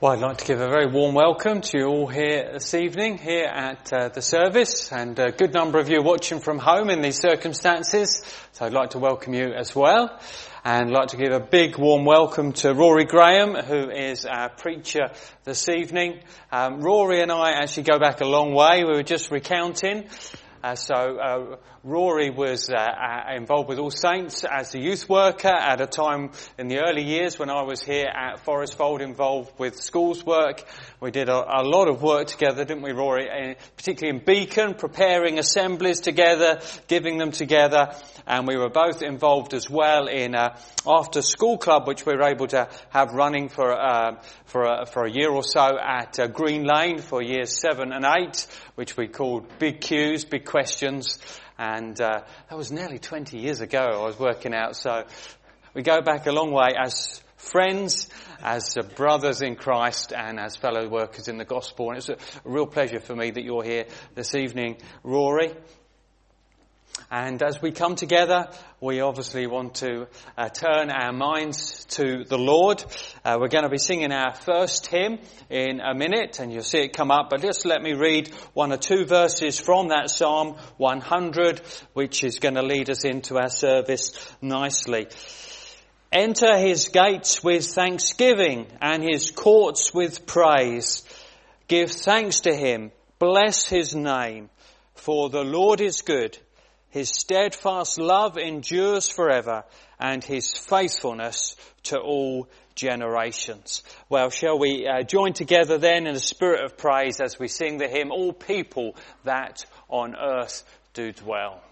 Well, I'd like to give a very warm welcome to you all here this evening, here at uh, the service, and a good number of you watching from home in these circumstances. So I'd like to welcome you as well, and I'd like to give a big warm welcome to Rory Graham, who is our preacher this evening. Um, Rory and I actually go back a long way. We were just recounting. Uh, so uh, Rory was uh, uh, involved with All Saints as a youth worker at a time in the early years when I was here at Forest Fold involved with schools work. We did a, a lot of work together, didn't we, Rory? Uh, particularly in Beacon, preparing assemblies together, giving them together, and we were both involved as well in a after school club, which we were able to have running for uh, for a, for a year or so at uh, Green Lane for years seven and eight, which we called Big Q's, Big Questions. And uh, that was nearly 20 years ago I was working out. So we go back a long way as friends, as uh, brothers in Christ, and as fellow workers in the gospel. And it's a, a real pleasure for me that you're here this evening, Rory. And as we come together, we obviously want to uh, turn our minds to the Lord. Uh, we're going to be singing our first hymn in a minute, and you'll see it come up. But just let me read one or two verses from that Psalm 100, which is going to lead us into our service nicely. Enter his gates with thanksgiving and his courts with praise. Give thanks to him. Bless his name. For the Lord is good his steadfast love endures forever and his faithfulness to all generations. Well, shall we uh, join together then in a spirit of praise as we sing the hymn, All People That on Earth Do Dwell.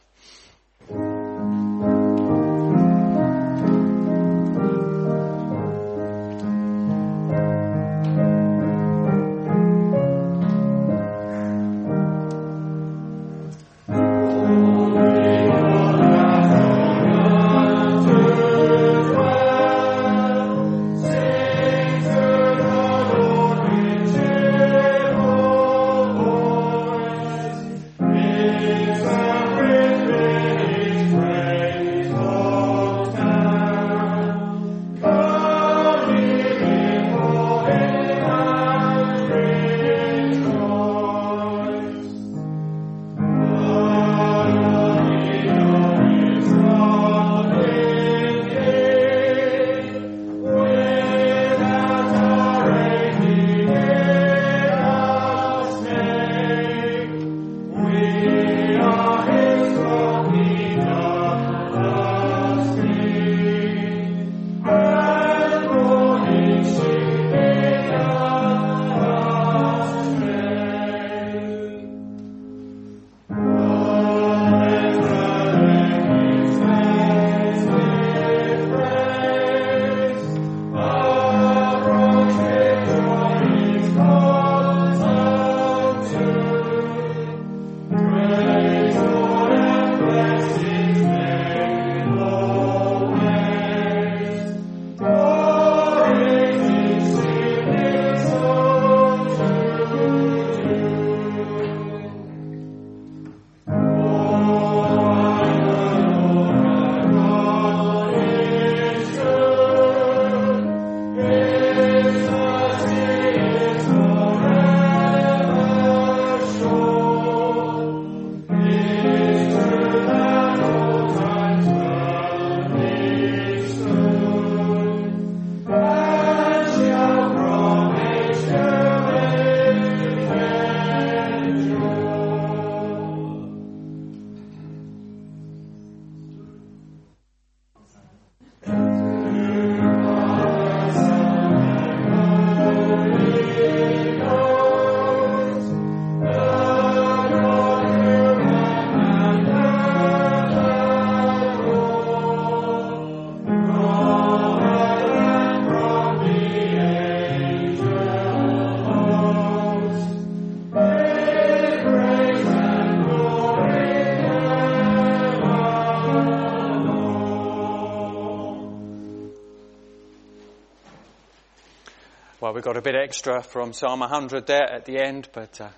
Bit extra from Psalm 100 there at the end, but uh,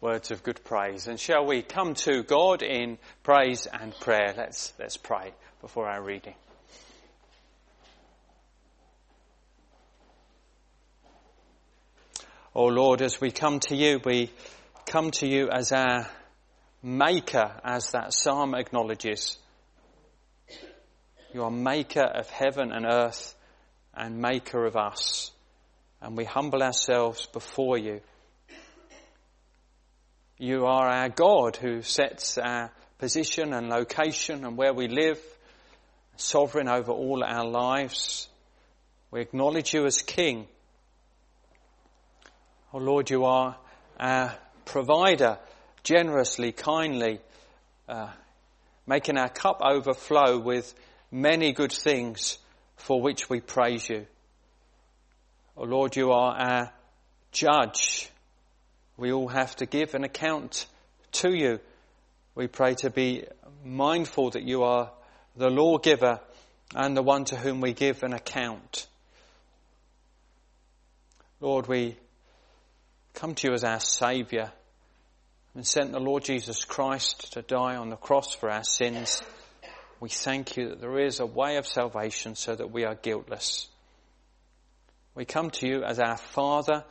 words of good praise. And shall we come to God in praise and prayer? Let's, let's pray before our reading. Oh Lord, as we come to you, we come to you as our maker, as that psalm acknowledges. You are maker of heaven and earth and maker of us. And we humble ourselves before you. You are our God who sets our position and location and where we live, sovereign over all our lives. We acknowledge you as King. Oh Lord, you are our provider, generously, kindly, uh, making our cup overflow with many good things for which we praise you. Oh Lord, you are our judge. We all have to give an account to you. We pray to be mindful that you are the lawgiver and the one to whom we give an account. Lord, we come to you as our Saviour and sent the Lord Jesus Christ to die on the cross for our sins. We thank you that there is a way of salvation so that we are guiltless. We come to you as our Father,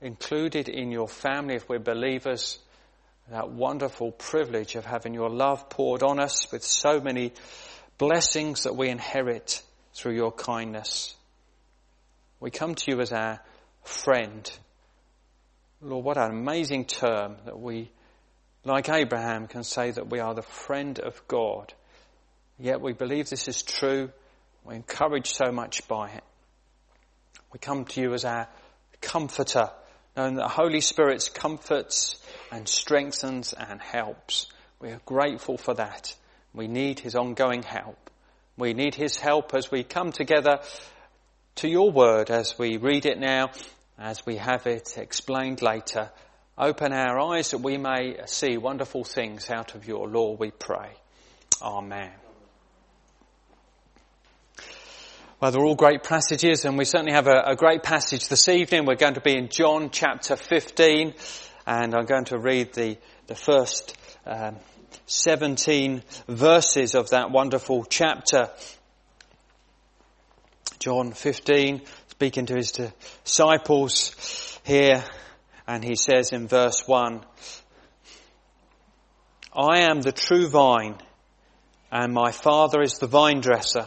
included in your family if we're believers. That wonderful privilege of having your love poured on us with so many blessings that we inherit through your kindness. We come to you as our friend Lord, what an amazing term that we, like Abraham, can say that we are the friend of God. Yet we believe this is true. We're encouraged so much by it. We come to you as our comforter, knowing that the Holy Spirit comforts and strengthens and helps. We are grateful for that. We need His ongoing help. We need His help as we come together to your word as we read it now as we have it explained later. Open our eyes that we may see wonderful things out of your law, we pray. Amen. Well, they're all great passages, and we certainly have a, a, great passage this evening. We're going to be in John chapter 15, and I'm going to read the, the first um, 17 verses of that wonderful chapter. John 15, speaking to his disciples here, and he says in verse 1, I am the true vine, and my Father is the vine dresser.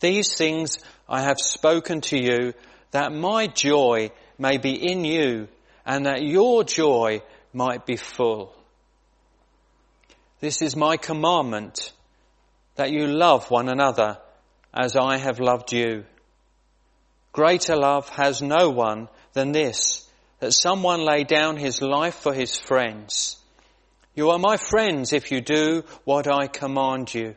These things I have spoken to you, that my joy may be in you, and that your joy might be full. This is my commandment that you love one another as I have loved you. Greater love has no one than this, that someone lay down his life for his friends. You are my friends if you do what I command you.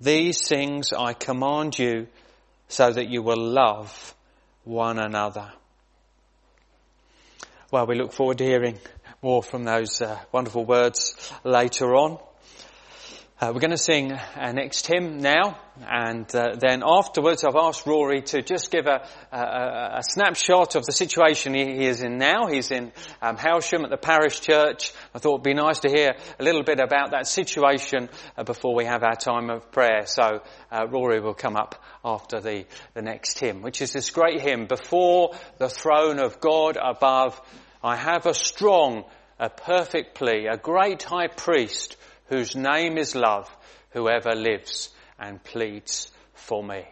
These things I command you so that you will love one another. Well, we look forward to hearing more from those uh, wonderful words later on. Uh, we're going to sing our next hymn now, and uh, then afterwards I've asked Rory to just give a, a, a snapshot of the situation he, he, is in now. He's in um, Hailsham at the parish church. I thought it'd be nice to hear a little bit about that situation uh, before we have our time of prayer. So uh, Rory will come up after the, the next hymn, which is this great hymn, Before the throne of God above, I have a strong, a perfect plea, a great high priest whose name is love, whoever lives and pleads for me.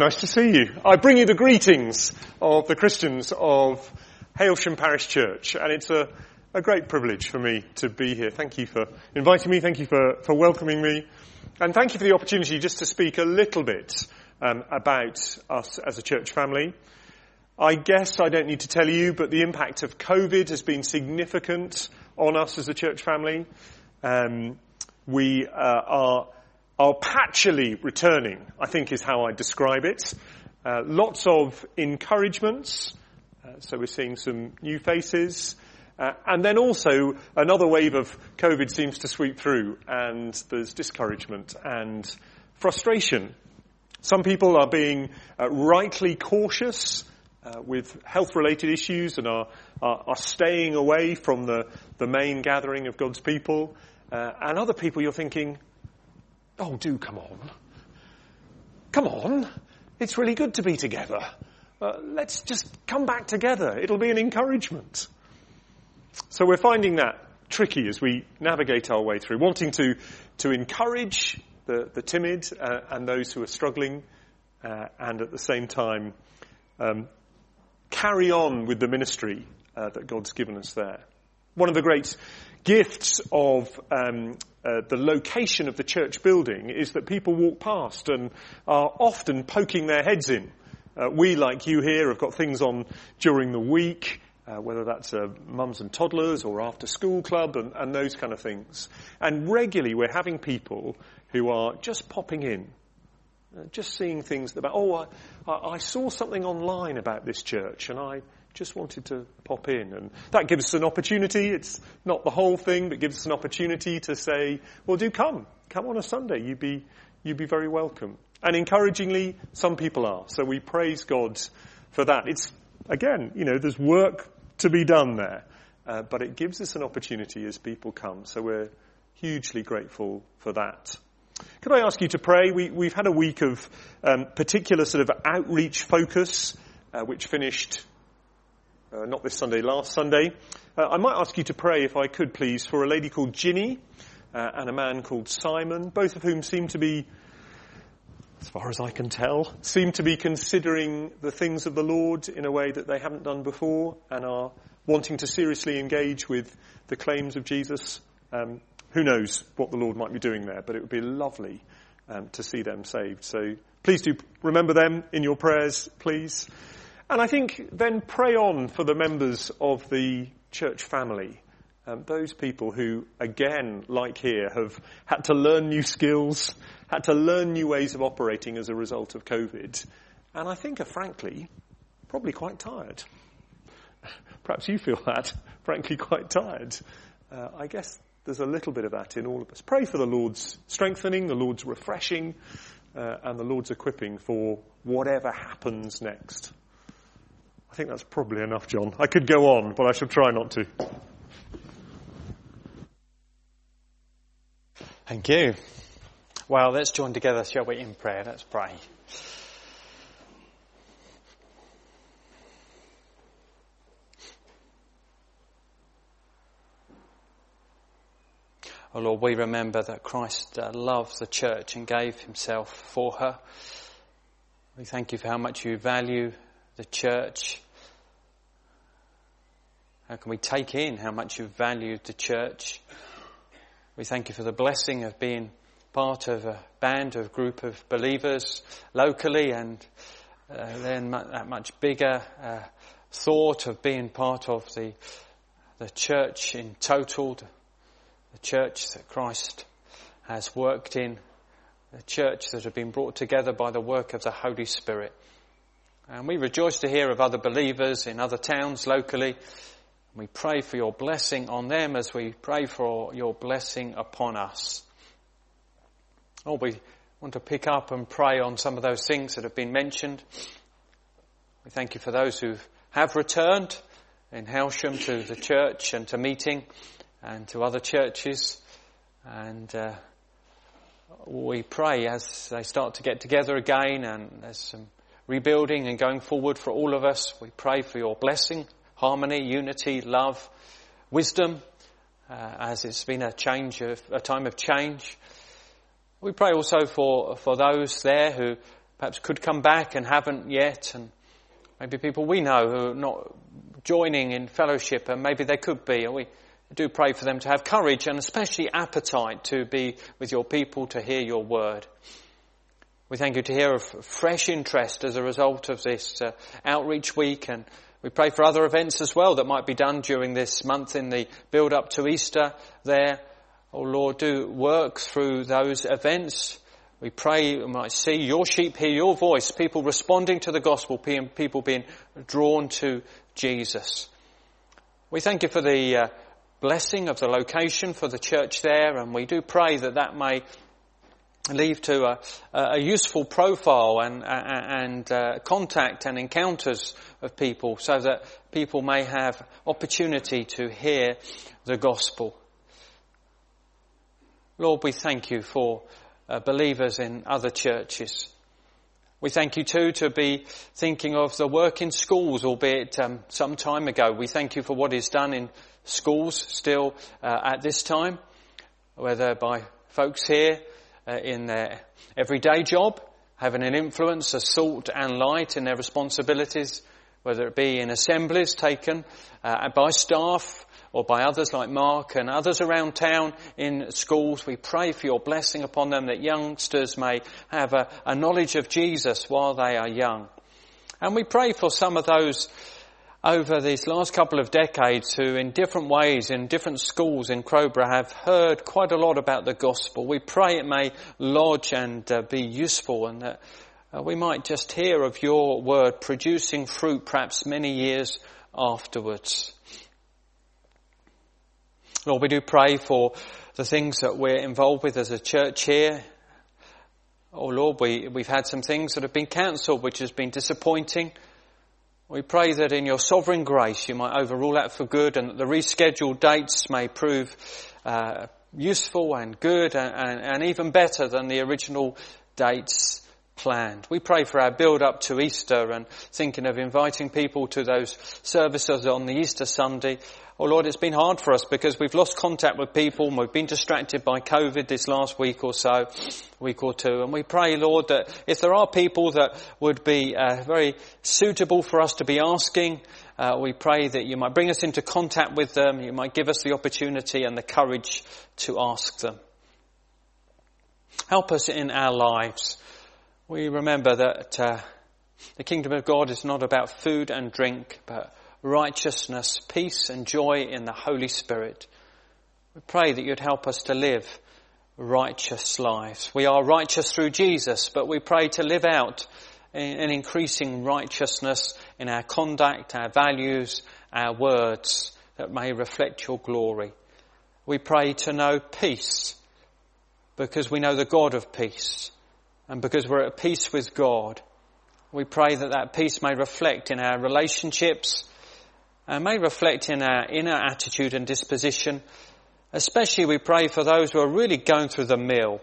Nice to see you. I bring you the greetings of the Christians of Hailsham Parish Church, and it's a, a great privilege for me to be here. Thank you for inviting me. Thank you for, for welcoming me. And thank you for the opportunity just to speak a little bit um, about us as a church family. I guess I don't need to tell you, but the impact of COVID has been significant on us as a church family. Um, we uh, are are patchily returning, I think is how I describe it. Uh, lots of encouragements. Uh, so we're seeing some new faces. Uh, and then also another wave of COVID seems to sweep through and there's discouragement and frustration. Some people are being uh, rightly cautious uh, with health related issues and are, are, are, staying away from the, the main gathering of God's people. Uh, and other people you're thinking, Oh, do come on. Come on. It's really good to be together. Uh, let's just come back together. It'll be an encouragement. So we're finding that tricky as we navigate our way through, wanting to, to encourage the, the timid uh, and those who are struggling, uh, and at the same time um, carry on with the ministry uh, that God's given us there. One of the great gifts of um, uh, the location of the church building is that people walk past and are often poking their heads in. Uh, we, like you here, have got things on during the week, uh, whether that's uh, mums and toddlers or after school club and, and those kind of things. And regularly we're having people who are just popping in, uh, just seeing things about, oh, I, I saw something online about this church and I just wanted to pop in. And that gives us an opportunity. It's not the whole thing, but gives us an opportunity to say, well, do come. Come on a Sunday. You'd be, you'd be very welcome. And encouragingly, some people are. So we praise God for that. It's, again, you know, there's work to be done there. Uh, but it gives us an opportunity as people come. So we're hugely grateful for that. Could I ask you to pray? We, have had a week of um, particular sort of outreach focus, uh, which finished uh, not this Sunday, last Sunday. Uh, I might ask you to pray, if I could please, for a lady called Ginny uh, and a man called Simon, both of whom seem to be, as far as I can tell, seem to be considering the things of the Lord in a way that they haven't done before and are wanting to seriously engage with the claims of Jesus. Um, who knows what the Lord might be doing there, but it would be lovely um, to see them saved. So please do remember them in your prayers, please. And I think then pray on for the members of the church family. Um, those people who, again, like here, have had to learn new skills, had to learn new ways of operating as a result of COVID, and I think are frankly probably quite tired. Perhaps you feel that, frankly, quite tired. Uh, I guess there's a little bit of that in all of us. Pray for the Lord's strengthening, the Lord's refreshing, uh, and the Lord's equipping for whatever happens next. I think that's probably enough, John. I could go on, but I shall try not to. Thank you. Well, let's join together, shall we, in prayer? Let's pray. Oh Lord, we remember that Christ uh, loved the church and gave himself for her. We thank you for how much you value the church? How can we take in how much you've valued the church? We thank you for the blessing of being part of a band, a group of believers locally, and uh, then that much bigger uh, thought of being part of the the church in total, the church that Christ has worked in, the church that has been brought together by the work of the Holy Spirit. And we rejoice to hear of other believers in other towns locally. We pray for your blessing on them as we pray for your blessing upon us. Oh, we want to pick up and pray on some of those things that have been mentioned. We thank you for those who have returned in Hailsham to the church and to meeting and to other churches. And uh, we pray as they start to get together again and there's some rebuilding and going forward for all of us. We pray for your blessing, harmony, unity, love, wisdom, uh, as it's been a change of, a time of change. We pray also for, for those there who perhaps could come back and haven't yet, and maybe people we know who are not joining in fellowship, and maybe they could be, and we do pray for them to have courage and especially appetite to be with your people to hear your word. We thank you to hear of fresh interest as a result of this uh, outreach week and we pray for other events as well that might be done during this month in the build up to Easter there. Oh Lord, do work through those events. We pray we might see your sheep hear your voice, people responding to the gospel, people being drawn to Jesus. We thank you for the uh, blessing of the location for the church there and we do pray that that may leave to a, a useful profile and, and uh, contact and encounters of people so that people may have opportunity to hear the gospel. Lord, we thank you for uh, believers in other churches. We thank you too to be thinking of the work in schools, albeit um, some time ago. We thank you for what is done in schools still uh, at this time, whether by folks here uh, in their everyday job, having an influence, a salt and light in their responsibilities, whether it be in assemblies taken uh, by staff or by others like Mark and others around town in schools. We pray for your blessing upon them that youngsters may have a, a knowledge of Jesus while they are young. And we pray for some of those over these last couple of decades who in different ways in different schools in Crowborough have heard quite a lot about the gospel. We pray it may lodge and uh, be useful and that uh, we might just hear of your word producing fruit perhaps many years afterwards. Lord, we do pray for the things that we're involved with as a church here. Oh Lord, we, we've had some things that have been cancelled, which has been disappointing. We pray that in your sovereign grace you might overrule that for good and that the rescheduled dates may prove uh, useful and good and, and, and, even better than the original dates planned. We pray for our build up to Easter and thinking of inviting people to those services on the Easter Sunday. Oh Lord, it's been hard for us because we've lost contact with people and we've been distracted by COVID this last week or so, week or two. And we pray, Lord, that if there are people that would be uh, very suitable for us to be asking, uh, we pray that you might bring us into contact with them, you might give us the opportunity and the courage to ask them. Help us in our lives. We remember that uh, the kingdom of God is not about food and drink, but righteousness, peace and joy in the Holy Spirit. We pray that you'd help us to live righteous lives. We are righteous through Jesus, but we pray to live out an increasing righteousness in our conduct, our values, our words that may reflect your glory. We pray to know peace because we know the God of peace and because we're at peace with God. We pray that that peace may reflect in our relationships, and may reflect in our inner attitude and disposition. Especially we pray for those who are really going through the mill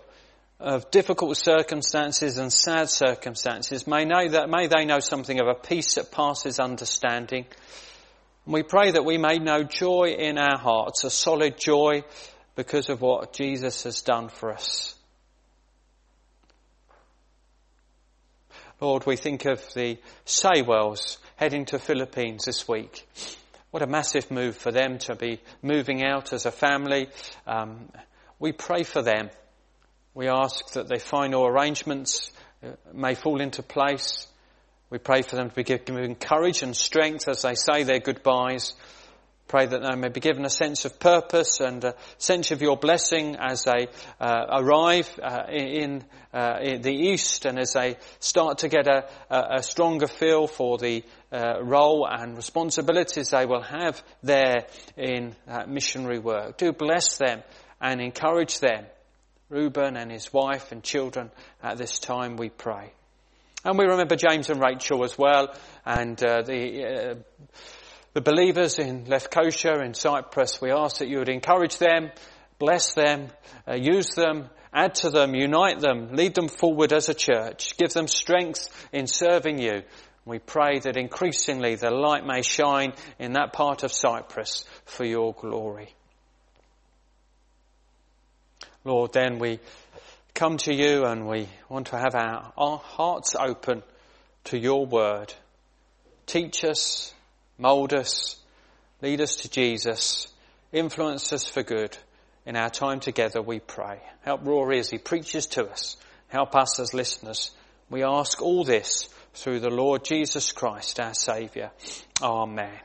of difficult circumstances and sad circumstances. May, know that, may they know something of a peace that passes understanding. And we pray that we may know joy in our hearts, a solid joy because of what Jesus has done for us. Lord, we think of the Saywells heading to Philippines this week. What a massive move for them to be moving out as a family. Um, we pray for them. We ask that their final arrangements uh, may fall into place. We pray for them to be given courage and strength as they say their goodbyes. Pray that they may be given a sense of purpose and a sense of your blessing as they uh, arrive uh, in, uh, in, the East and as they start to get a, a stronger feel for the uh, role and responsibilities they will have there in missionary work. Do bless them and encourage them, Reuben and his wife and children at this time we pray. And we remember James and Rachel as well and uh, the uh, the believers in Lefkosia, in Cyprus, we ask that you would encourage them, bless them, uh, use them, add to them, unite them, lead them forward as a church, give them strength in serving you. We pray that increasingly the light may shine in that part of Cyprus for your glory. Lord, then we come to you and we want to have our, our hearts open to your word. Teach us, mould us, lead us to Jesus, influence us for good. In our time together, we pray. Help Rory as he preaches to us. Help us as listeners. We ask all this through the Lord Jesus Christ, our Saviour. Amen.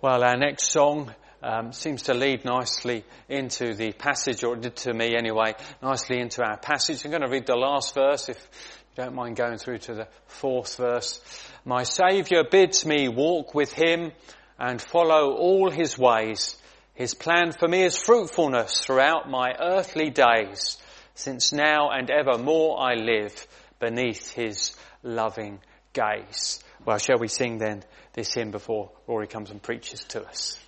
Well, our next song um, seems to lead nicely into the passage, or it did to me anyway, nicely into our passage. I'm going to read the last verse if you don't mind going through to the fourth verse. My Saviour bids me walk with Him and follow all His ways. His plan for me is fruitfulness throughout my earthly days, since now and evermore I live beneath His loving gaze. Well, shall we sing then this hymn before Rory comes and preaches to us?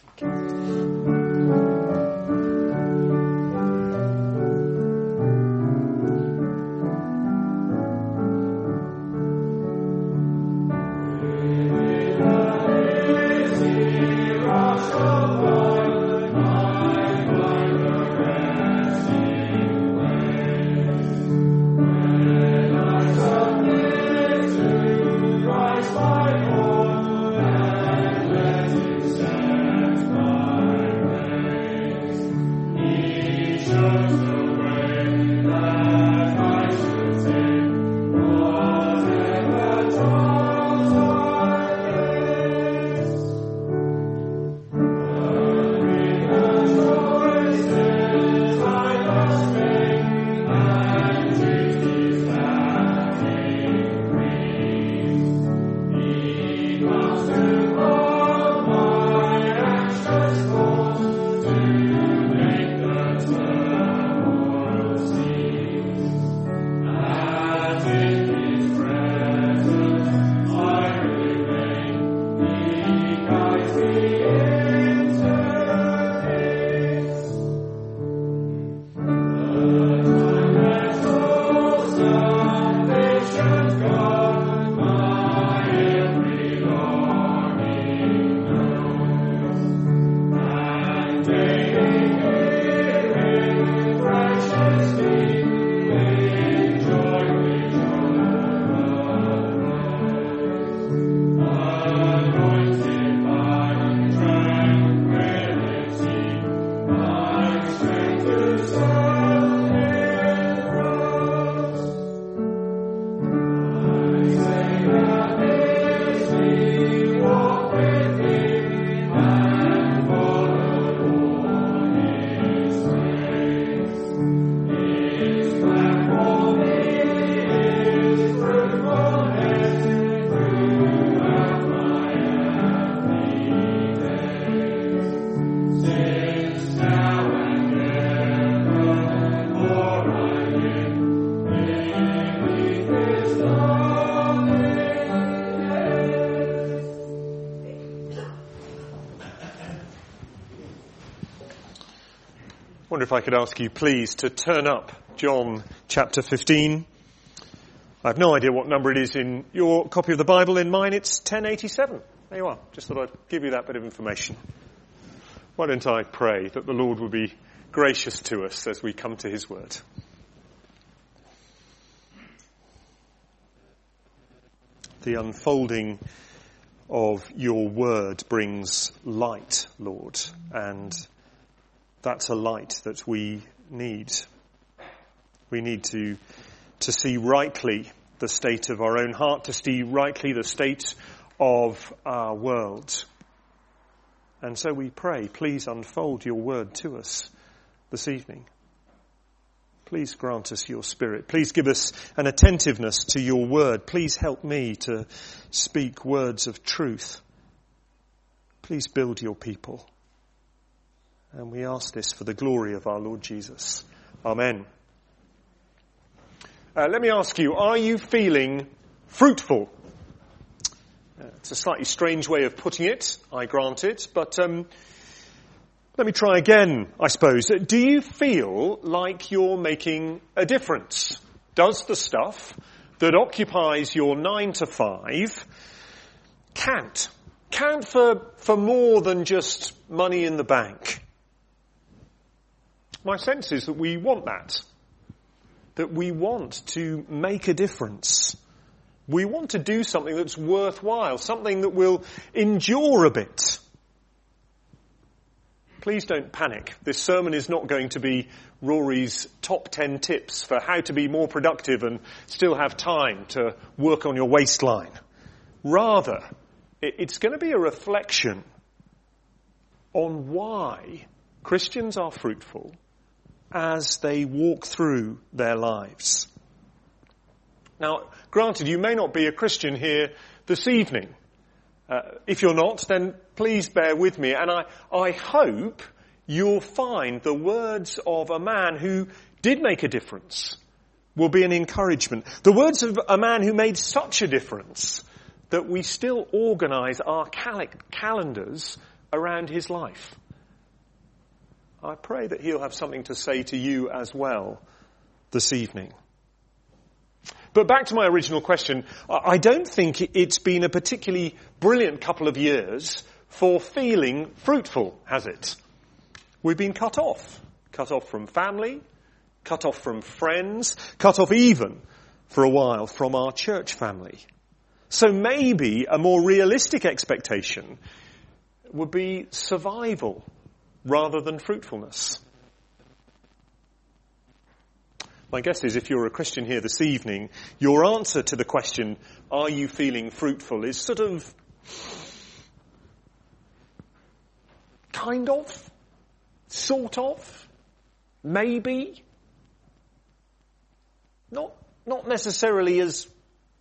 Could ask you please to turn up John chapter 15. I have no idea what number it is in your copy of the Bible. In mine, it's 1087. There you are. Just thought I'd give you that bit of information. Why don't I pray that the Lord will be gracious to us as we come to His Word. The unfolding of your Word brings light, Lord, and that's a light that we need. We need to, to see rightly the state of our own heart, to see rightly the state of our world. And so we pray, please unfold your word to us this evening. Please grant us your spirit. Please give us an attentiveness to your word. Please help me to speak words of truth. Please build your people. And we ask this for the glory of our Lord Jesus. Amen. Uh, let me ask you, are you feeling fruitful? Uh, it's a slightly strange way of putting it, I grant it, but um, let me try again, I suppose. Do you feel like you're making a difference? Does the stuff that occupies your nine to five count? Count for, for more than just money in the bank? My sense is that we want that. That we want to make a difference. We want to do something that's worthwhile, something that will endure a bit. Please don't panic. This sermon is not going to be Rory's top 10 tips for how to be more productive and still have time to work on your waistline. Rather, it's going to be a reflection on why Christians are fruitful as they walk through their lives. Now, granted, you may not be a Christian here this evening. Uh, if you're not, then please bear with me, and I, I hope you'll find the words of a man who did make a difference will be an encouragement. The words of a man who made such a difference that we still organize our cal- calendars around his life. I pray that he'll have something to say to you as well this evening. But back to my original question, I don't think it's been a particularly brilliant couple of years for feeling fruitful, has it? We've been cut off. Cut off from family, cut off from friends, cut off even for a while from our church family. So maybe a more realistic expectation would be survival rather than fruitfulness. My guess is if you're a Christian here this evening, your answer to the question, are you feeling fruitful, is sort of kind of, sort of, maybe, not, not necessarily as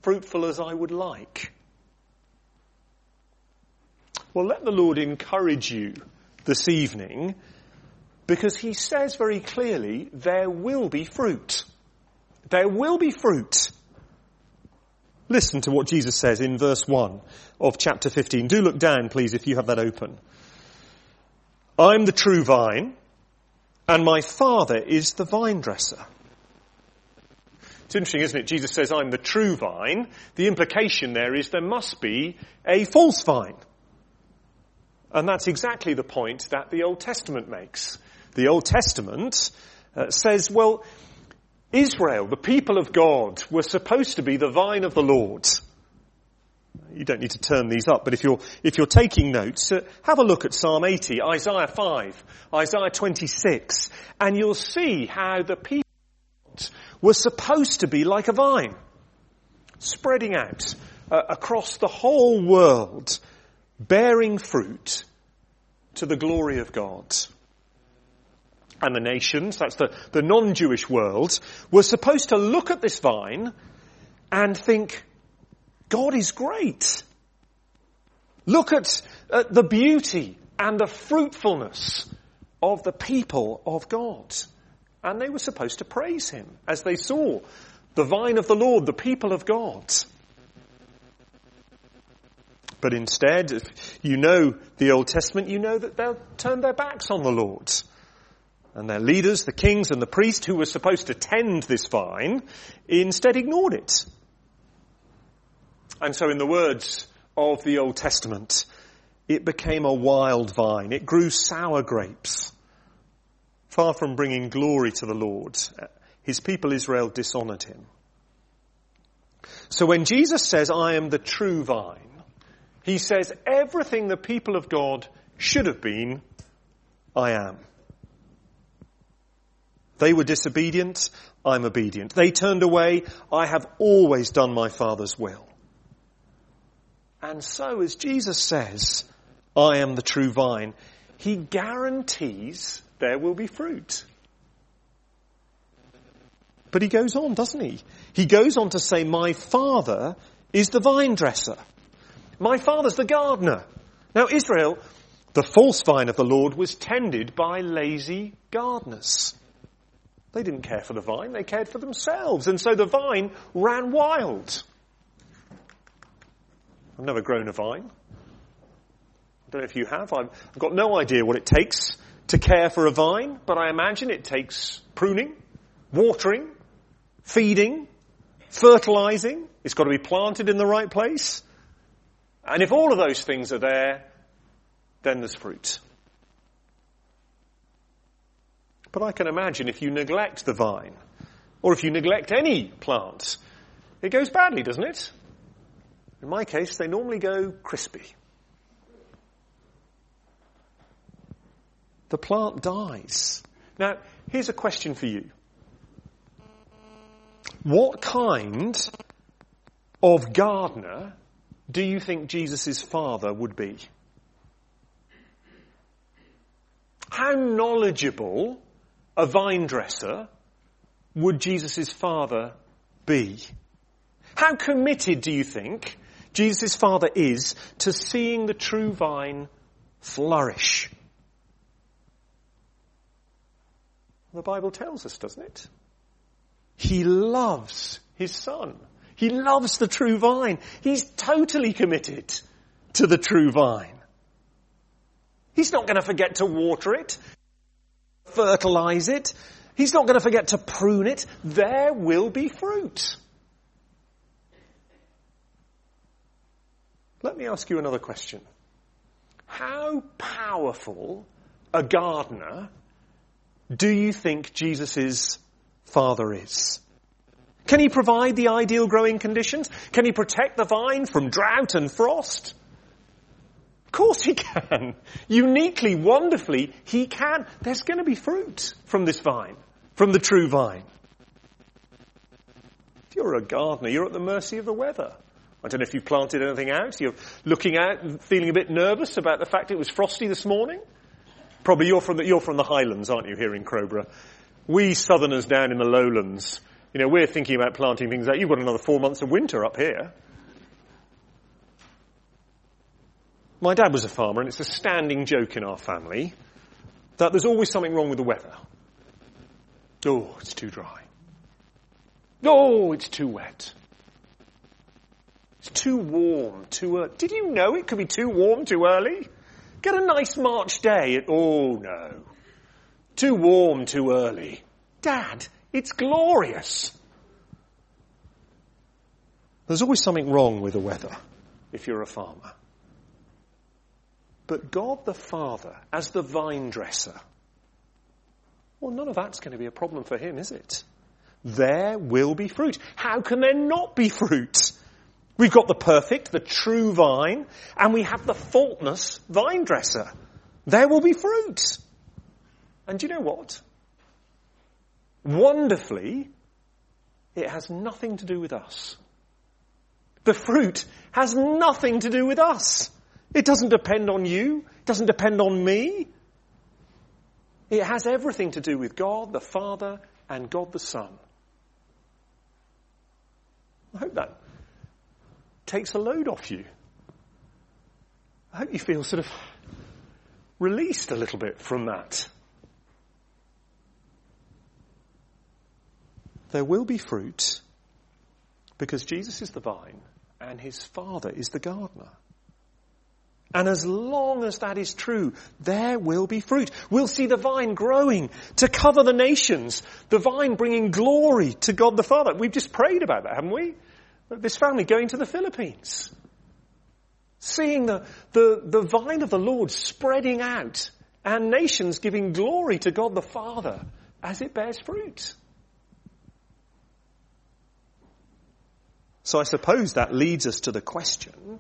fruitful as I would like. Well, let the Lord encourage you this evening because he says very clearly there will be fruit. There will be fruit. Listen to what Jesus says in verse 1 of chapter 15. Do look down, please, if you have that open. I'm the true vine, and my Father is the vine dresser. It's interesting, isn't it? Jesus says, I'm the true vine. The implication there is there must be a false vine. And that's exactly the point that the Old Testament makes. The Old Testament uh, says, well, Israel, the people of God, were supposed to be the vine of the Lord. You don't need to turn these up, but if you're, if you're taking notes, uh, have a look at Psalm 80, Isaiah 5, Isaiah 26, and you'll see how the people were supposed to be like a vine, spreading out uh, across the whole world, bearing fruit to the glory of God. And the nations, that's the, the non-Jewish world, were supposed to look at this vine and think, God is great. Look at, at the beauty and the fruitfulness of the people of God. And they were supposed to praise him as they saw the vine of the Lord, the people of God. But instead, if you know the Old Testament, you know that they'll turn their backs on the Lord. And their leaders, the kings and the priests who were supposed to tend this vine, instead ignored it. And so in the words of the Old Testament, it became a wild vine. It grew sour grapes. Far from bringing glory to the Lord, his people Israel dishonored him. So when Jesus says, I am the true vine, he says everything the people of God should have been, I am. They were disobedient, I'm obedient. They turned away, I have always done my Father's will. And so as Jesus says, I am the true vine, he guarantees there will be fruit. But he goes on, doesn't he? He goes on to say, my father is the vine dresser. My father's the gardener. Now Israel, the false vine of the Lord was tended by lazy gardeners. They didn't care for the vine, they cared for themselves. And so the vine ran wild. I've never grown a vine. I don't know if you have. I've got no idea what it takes to care for a vine, but I imagine it takes pruning, watering, feeding, fertilizing. It's got to be planted in the right place. And if all of those things are there, then there's fruit. But I can imagine if you neglect the vine, or if you neglect any plant, it goes badly, doesn't it? In my case, they normally go crispy. the plant dies. Now, here's a question for you. What kind of gardener do you think Jesus' father would be? How knowledgeable a vine dresser would Jesus' father be? How committed do you think Jesus' father is to seeing the true vine flourish? The Bible tells us, doesn't it? He loves his son. He loves the true vine. He's totally committed to the true vine. He's not going to forget to water it, fertilize it. He's not going to forget to prune it. There will be fruit. Let me ask you another question. How powerful a gardener do you think Jesus' father is? Can he provide the ideal growing conditions? Can he protect the vine from drought and frost? Of course he can. Uniquely, wonderfully, he can. There's going to be fruit from this vine, from the true vine. If you're a gardener, you're at the mercy of the weather. I don't know if you've planted anything out. You're looking out and feeling a bit nervous about the fact it was frosty this morning. Probably you're from the, you're from the Highlands, aren't you, here in Crowborough? We Southerners down in the lowlands, you know, we're thinking about planting things out. You've got another four months of winter up here. My dad was a farmer, and it's a standing joke in our family that there's always something wrong with the weather. Oh, it's too dry. Oh, it's too wet. It's too warm, too early. Did you know it could be too warm too early? Get a nice March day. At, oh no. Too warm too early. Dad, it's glorious. There's always something wrong with the weather if you're a farmer. But God the Father, as the vine dresser, well, none of that's going to be a problem for him, is it? There will be fruit. How can there not be fruit? We've got the perfect, the true vine, and we have the faultless vine dresser. There will be fruit. And you know what? Wonderfully, it has nothing to do with us. The fruit has nothing to do with us. It doesn't depend on you. It doesn't depend on me. It has everything to do with God the Father and God the Son. I hope that takes a load off you. I hope you feel sort of released a little bit from that. There will be fruit because Jesus is the vine and his Father is the gardener. And as long as that is true, there will be fruit. We'll see the vine growing to cover the nations, the vine bringing glory to God the Father. We've just prayed about that, haven't we? This family going to the Philippines. Seeing the, the, the vine of the Lord spreading out and nations giving glory to God the Father as it bears fruit. So I suppose that leads us to the question,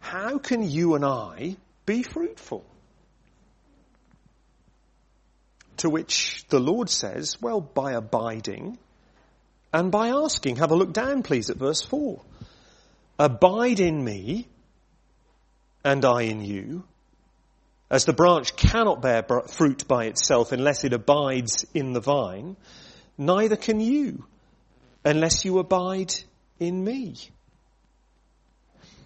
how can you and I be fruitful? To which the Lord says, well, by abiding and by asking. Have a look down, please, at verse 4. Abide in me and I in you. As the branch cannot bear fruit by itself unless it abides in the vine, neither can you unless you abide in me.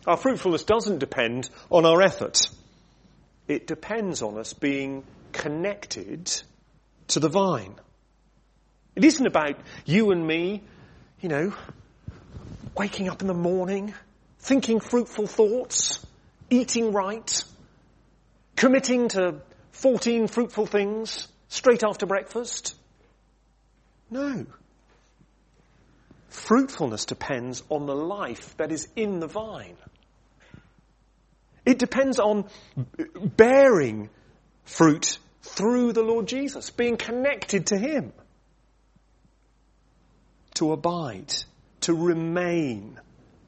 Our fruitfulness doesn't depend on our effort. It depends on us being connected to the vine. It isn't about you and me, you know, waking up in the morning, thinking fruitful thoughts, eating right, committing to 14 fruitful things straight after breakfast. No. Fruitfulness depends on the life that is in the vine. It depends on bearing fruit through the Lord Jesus, being connected to Him. To abide, to remain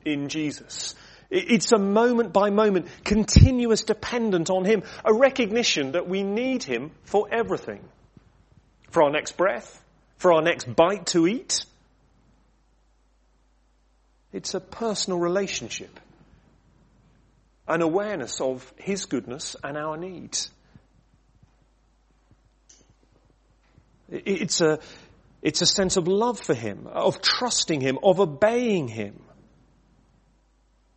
in Jesus. It's a moment by moment, continuous dependent on Him, a recognition that we need Him for everything. For our next breath, for our next bite to eat, it's a personal relationship. An awareness of His goodness and our needs. It's a, it's a sense of love for Him, of trusting Him, of obeying Him.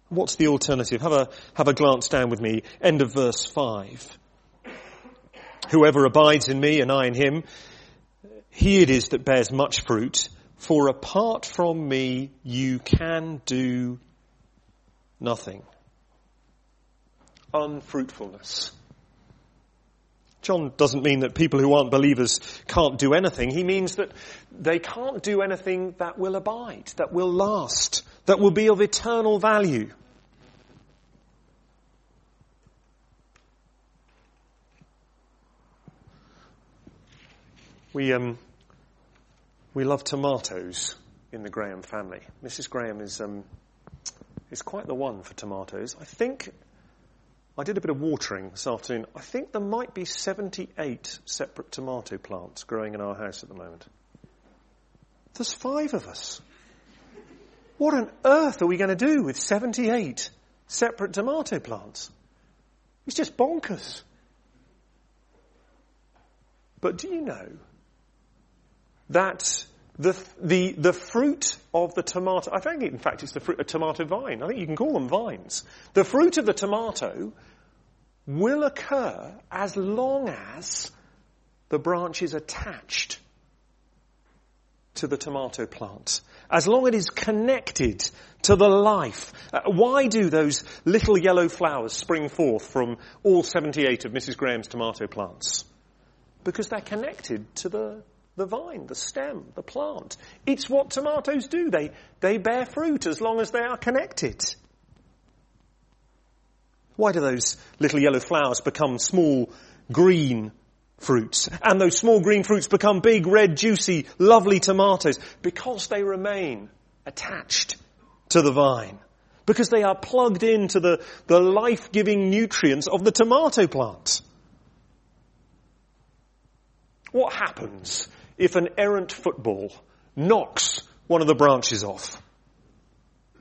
What's the alternative? Have a, have a glance down with me. End of verse 5. Whoever abides in me and I in him, he it is that bears much fruit. For apart from me, you can do nothing. Unfruitfulness. John doesn't mean that people who aren't believers can't do anything. He means that they can't do anything that will abide, that will last, that will be of eternal value. We, um, we love tomatoes in the Graham family. Mrs. Graham is, um, is quite the one for tomatoes. I think, I did a bit of watering this afternoon. I think there might be 78 separate tomato plants growing in our house at the moment. There's five of us. What on earth are we going to do with 78 separate tomato plants? It's just bonkers. But do you know that the, the, the fruit of the tomato, I think in fact it's the fruit of tomato vine. I think you can call them vines. The fruit of the tomato will occur as long as the branch is attached to the tomato plant. As long as it is connected to the life. Uh, why do those little yellow flowers spring forth from all 78 of Mrs. Graham's tomato plants? Because they're connected to the the vine, the stem, the plant. It's what tomatoes do. They, they bear fruit as long as they are connected. Why do those little yellow flowers become small green fruits? And those small green fruits become big, red, juicy, lovely tomatoes? Because they remain attached to the vine. Because they are plugged into the, the life-giving nutrients of the tomato plant. What happens if an errant football knocks one of the branches off?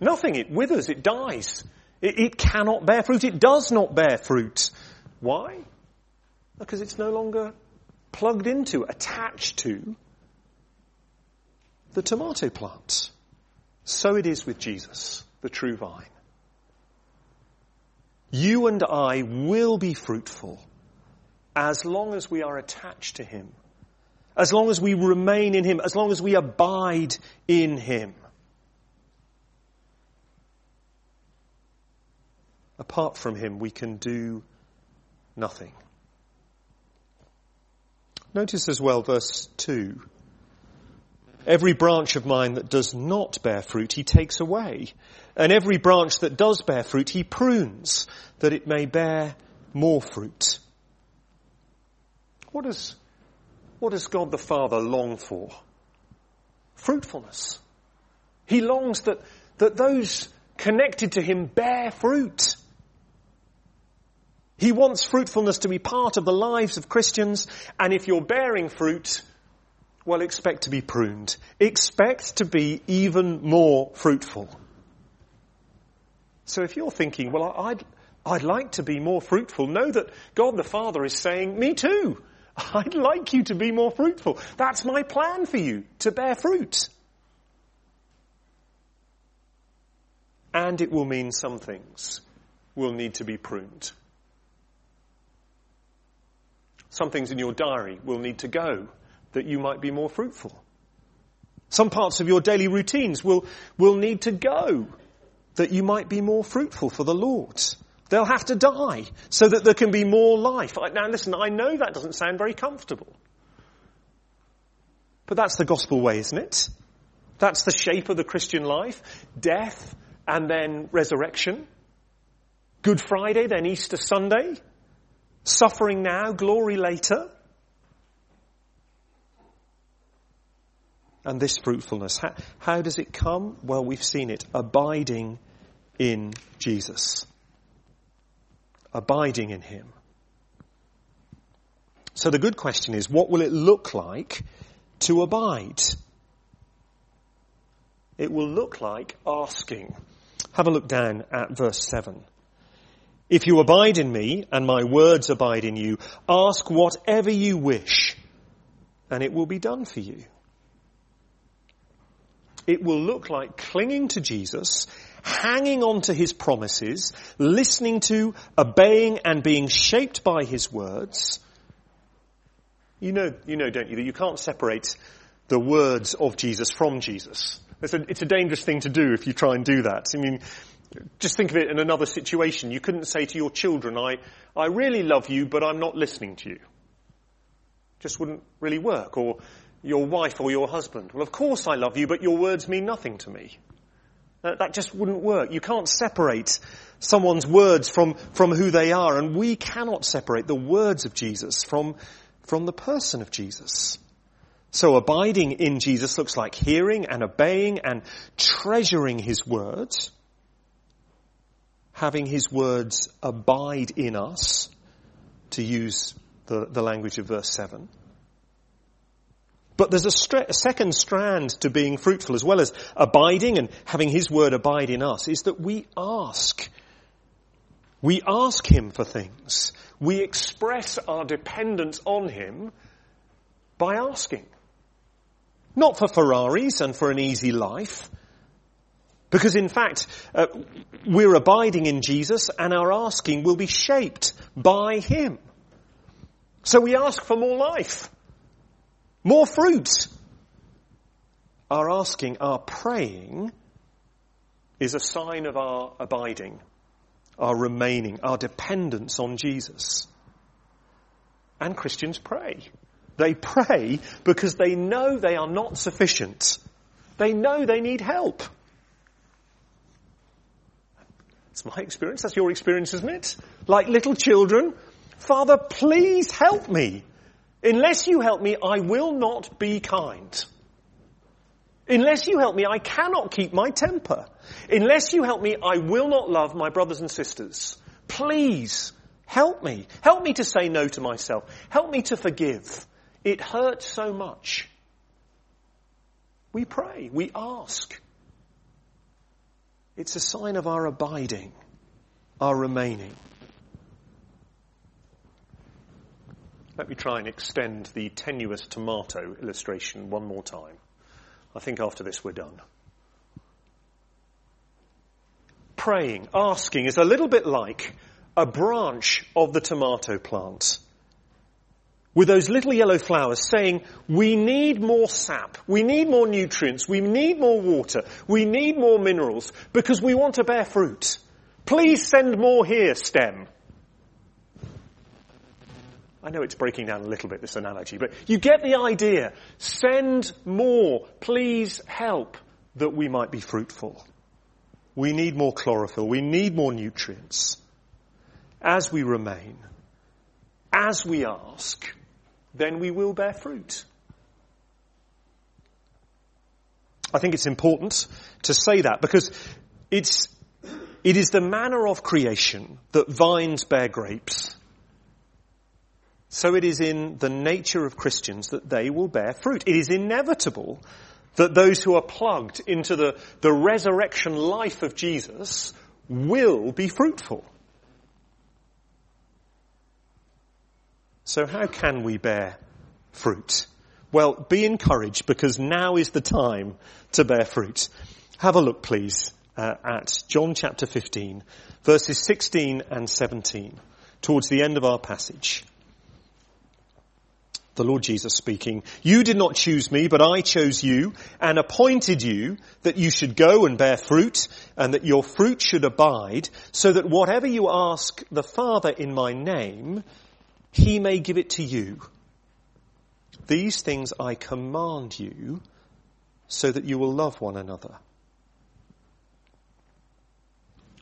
Nothing. It withers. It dies. It, it cannot bear fruit. It does not bear fruit. Why? Because it's no longer plugged into, attached to the tomato plant. So it is with Jesus, the true vine. You and I will be fruitful as long as we are attached to Him, as long as we remain in Him, as long as we abide in Him. Apart from Him, we can do nothing. Notice as well verse 2. Every branch of mine that does not bear fruit, he takes away. And every branch that does bear fruit, he prunes, that it may bear more fruit. What does, what does God the Father long for? Fruitfulness. He longs that, that those connected to him bear fruit. He wants fruitfulness to be part of the lives of Christians, and if you're bearing fruit, well, expect to be pruned. Expect to be even more fruitful. So if you're thinking, well, I'd, I'd like to be more fruitful, know that God the Father is saying, me too. I'd like you to be more fruitful. That's my plan for you, to bear fruit. And it will mean some things will need to be pruned. Some things in your diary will need to go that you might be more fruitful. Some parts of your daily routines will, will need to go that you might be more fruitful for the Lord. They'll have to die so that there can be more life. Now listen, I know that doesn't sound very comfortable. But that's the gospel way, isn't it? That's the shape of the Christian life. Death and then resurrection. Good Friday, then Easter Sunday. Suffering now, glory later. And this fruitfulness, how, how, does it come? Well, we've seen it. Abiding in Jesus. Abiding in Him. So the good question is, what will it look like to abide? It will look like asking. Have a look down at verse 7. If you abide in me and my words abide in you, ask whatever you wish and it will be done for you. It will look like clinging to Jesus, hanging on to his promises, listening to, obeying and being shaped by his words. You know, you know, don't you, that you can't separate the words of Jesus from Jesus. It's a, it's a dangerous thing to do if you try and do that. I mean, just think of it in another situation. You couldn't say to your children, I, I really love you, but I'm not listening to you. Just wouldn't really work. Or your wife or your husband. Well, of course I love you, but your words mean nothing to me. That, that just wouldn't work. You can't separate someone's words from, from who they are, and we cannot separate the words of Jesus from, from the person of Jesus. So abiding in Jesus looks like hearing and obeying and treasuring his words having his words abide in us, to use the, the language of verse 7. But there's a, a, second strand to being fruitful as well as abiding and having his word abide in us is that we ask. We ask him for things. We express our dependence on him by asking. Not for Ferraris and for an easy life, because in fact, uh, we're abiding in Jesus and our asking will be shaped by Him. So we ask for more life, more fruit. Our asking, our praying is a sign of our abiding, our remaining, our dependence on Jesus. And Christians pray. They pray because they know they are not sufficient. They know they need help. It's my experience. That's your experience, isn't it? Like little children, Father, please help me. Unless you help me, I will not be kind. Unless you help me, I cannot keep my temper. Unless you help me, I will not love my brothers and sisters. Please help me. Help me to say no to myself. Help me to forgive. It hurts so much. We pray. We ask. It's a sign of our abiding, our remaining. Let me try and extend the tenuous tomato illustration one more time. I think after this we're done. Praying, asking is a little bit like a branch of the tomato plant with those little yellow flowers saying, we need more sap, we need more nutrients, we need more water, we need more minerals because we want to bear fruit. Please send more here, stem. I know it's breaking down a little bit, this analogy, but you get the idea. Send more. Please help that we might be fruitful. We need more chlorophyll. We need more nutrients. As we remain, as we ask, then we will bear fruit. I think it's important to say that because it's, it is the manner of creation that vines bear grapes so it is in the nature of Christians that they will bear fruit. It is inevitable that those who are plugged into the, the resurrection life of Jesus will be fruitful. So how can we bear fruit? Well, be encouraged because now is the time to bear fruit. Have a look please uh, at John chapter 15 verses 16 and 17 towards the end of our passage the Lord Jesus speaking, you did not choose me, but I chose you and appointed you that you should go and bear fruit and that your fruit should abide so that whatever you ask the Father in my name, he may give it to you. These things I command you so that you will love one another.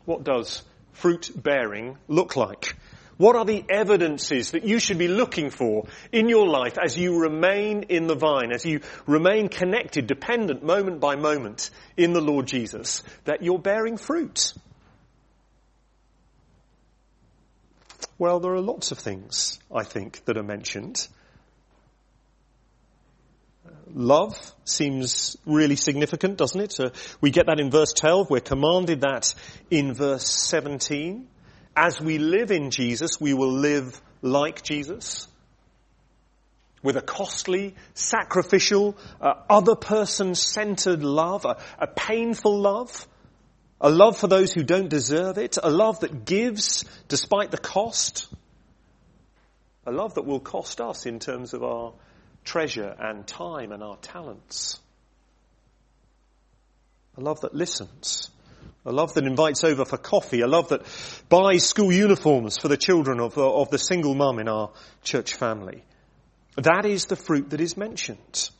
What does fruit bearing look like? What are the evidences that you should be looking for in your life as you remain in the vine, as you remain connected, dependent moment by moment in the Lord Jesus, that you're bearing fruit? Well, there are lots of things, I think, that are mentioned. Love seems really significant, doesn't it? Uh, we get that in verse 12. We're commanded that in verse 17. As we live in Jesus, we will live like Jesus with a costly, sacrificial, uh, other person centered love, a, a painful love, a love for those who don't deserve it, a love that gives despite the cost, a love that will cost us in terms of our treasure and time and our talents, a love that listens, a love that invites over for coffee. A love that buys school uniforms for the children of, uh, of the single mum in our church family. That is the fruit that is mentioned.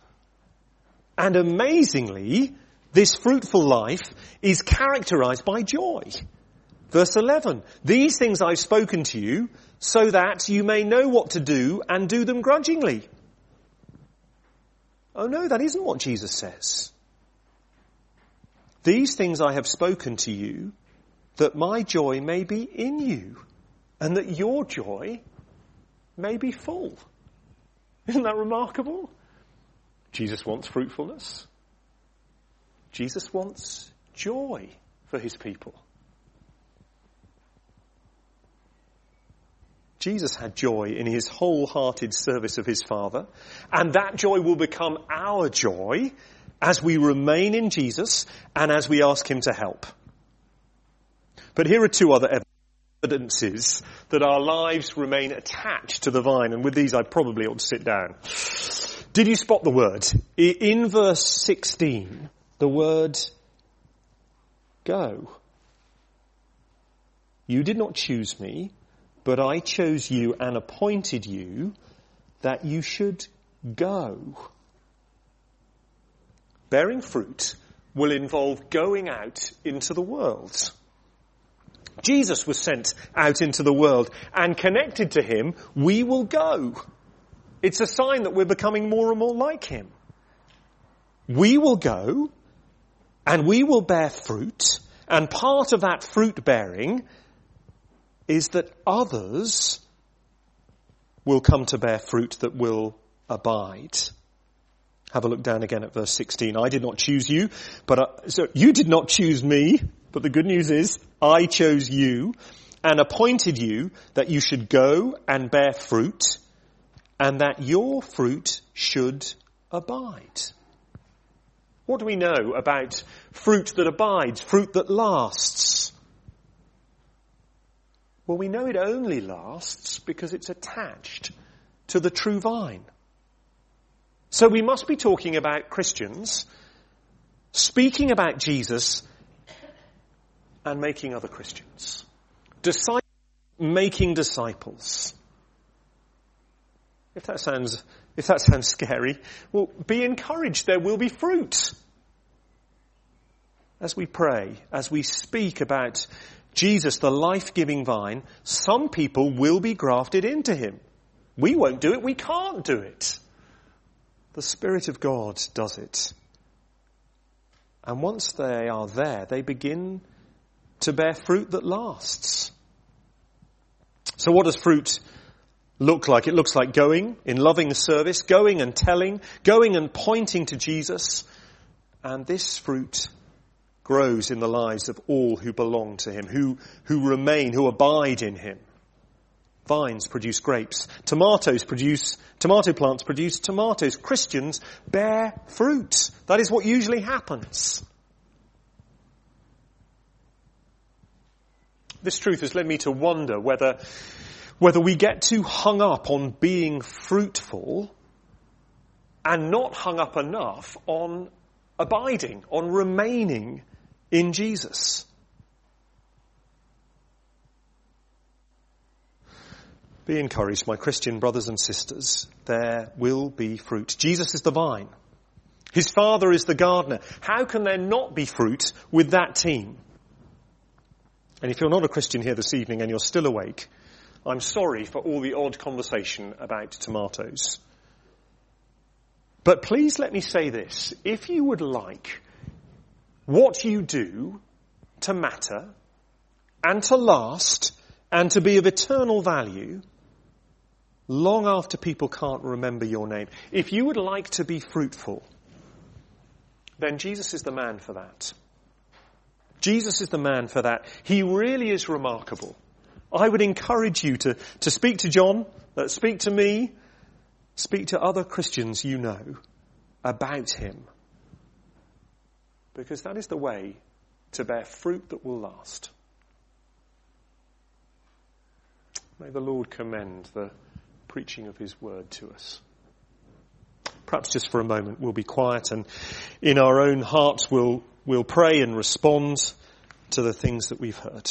And amazingly, this fruitful life is characterized by joy. Verse 11, these things I've spoken to you so that you may know what to do and do them grudgingly. Oh no, that isn't what Jesus says. These things I have spoken to you that my joy may be in you and that your joy may be full. Isn't that remarkable? Jesus wants fruitfulness. Jesus wants joy for his people. Jesus had joy in his wholehearted service of his Father, and that joy will become our joy as we remain in Jesus and as we ask Him to help. But here are two other evidences that our lives remain attached to the vine, and with these I probably ought to sit down. Did you spot the word? In verse 16, the word go. You did not choose me, but I chose you and appointed you that you should go. Bearing fruit will involve going out into the world. Jesus was sent out into the world and connected to him, we will go. It's a sign that we're becoming more and more like him. We will go and we will bear fruit and part of that fruit bearing is that others will come to bear fruit that will abide. Have a look down again at verse 16. I did not choose you, but uh, so you did not choose me, but the good news is I chose you and appointed you that you should go and bear fruit and that your fruit should abide. What do we know about fruit that abides, fruit that lasts? Well, we know it only lasts because it's attached to the true vine. So we must be talking about Christians, speaking about Jesus, and making other Christians. Making disciples. If that sounds, if that sounds scary, well, be encouraged. There will be fruit. As we pray, as we speak about Jesus, the life-giving vine, some people will be grafted into him. We won't do it. We can't do it. The Spirit of God does it. And once they are there, they begin to bear fruit that lasts. So what does fruit look like? It looks like going in loving service, going and telling, going and pointing to Jesus. And this fruit grows in the lives of all who belong to him, who, who remain, who abide in him. Vines produce grapes. Tomatoes produce, tomato plants produce tomatoes. Christians bear fruit. That is what usually happens. This truth has led me to wonder whether, whether we get too hung up on being fruitful and not hung up enough on abiding, on remaining in Jesus. Be encouraged, my Christian brothers and sisters. There will be fruit. Jesus is the vine. His father is the gardener. How can there not be fruit with that team? And if you're not a Christian here this evening and you're still awake, I'm sorry for all the odd conversation about tomatoes. But please let me say this. If you would like what you do to matter and to last and to be of eternal value long after people can't remember your name. If you would like to be fruitful, then Jesus is the man for that. Jesus is the man for that. He really is remarkable. I would encourage you to, to speak to John, uh, speak to me, speak to other Christians you know about him because that is the way to bear fruit that will last. May the Lord commend the preaching of His word to us. Perhaps just for a moment we'll be quiet and in our own hearts we'll, we'll pray and respond to the things that we've heard.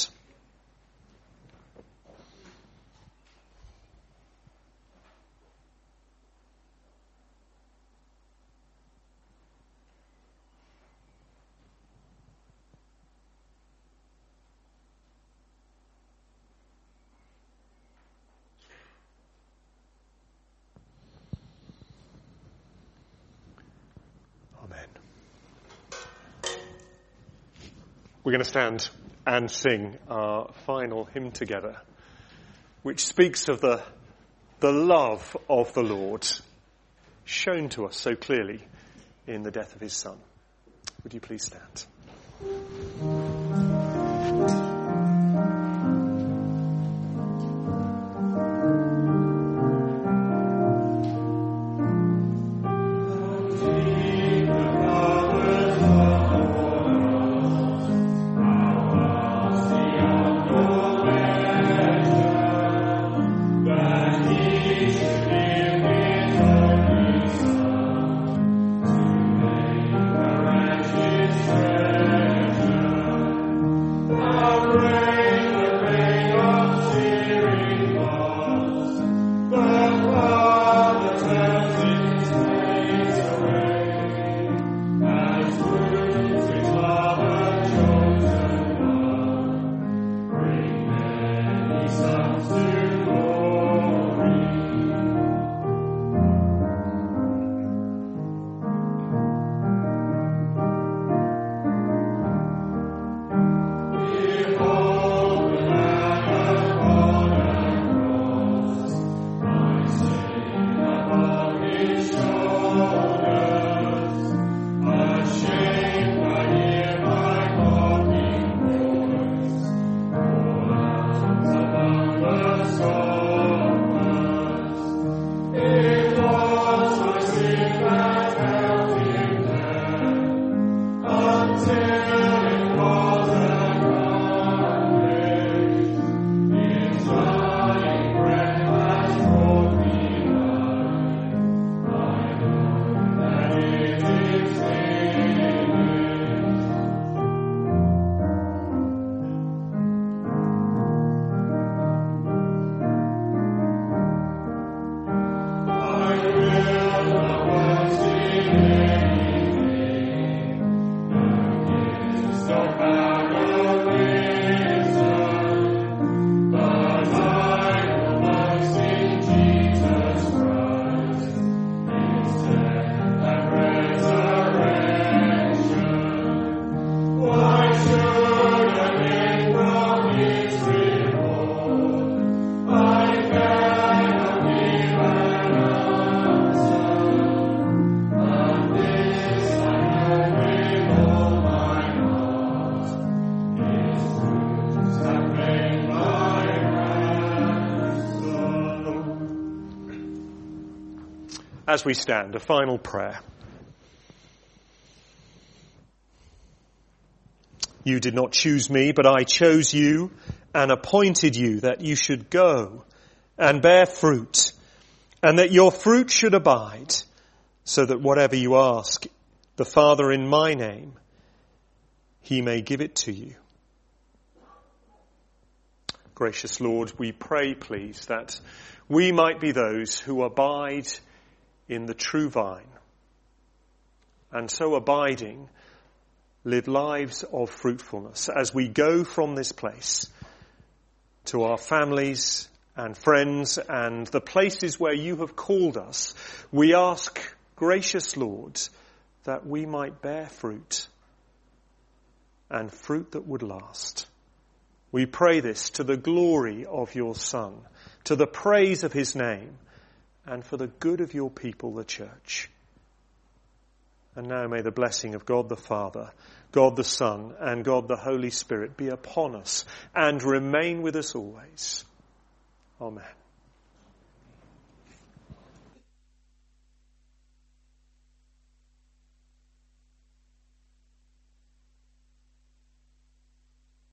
We're going to stand and sing our final hymn together, which speaks of the, the love of the Lord shown to us so clearly in the death of his son. Would you please stand? As we stand, a final prayer. You did not choose me, but I chose you and appointed you that you should go and bear fruit and that your fruit should abide so that whatever you ask the Father in my name, he may give it to you. Gracious Lord, we pray please that we might be those who abide in the true vine. And so abiding, live lives of fruitfulness as we go from this place to our families and friends and the places where you have called us. We ask, gracious Lord, that we might bear fruit and fruit that would last. We pray this to the glory of your Son, to the praise of his name, and for the good of your people, the church. And now may the blessing of God the Father, God the Son, and God the Holy Spirit be upon us and remain with us always. Amen.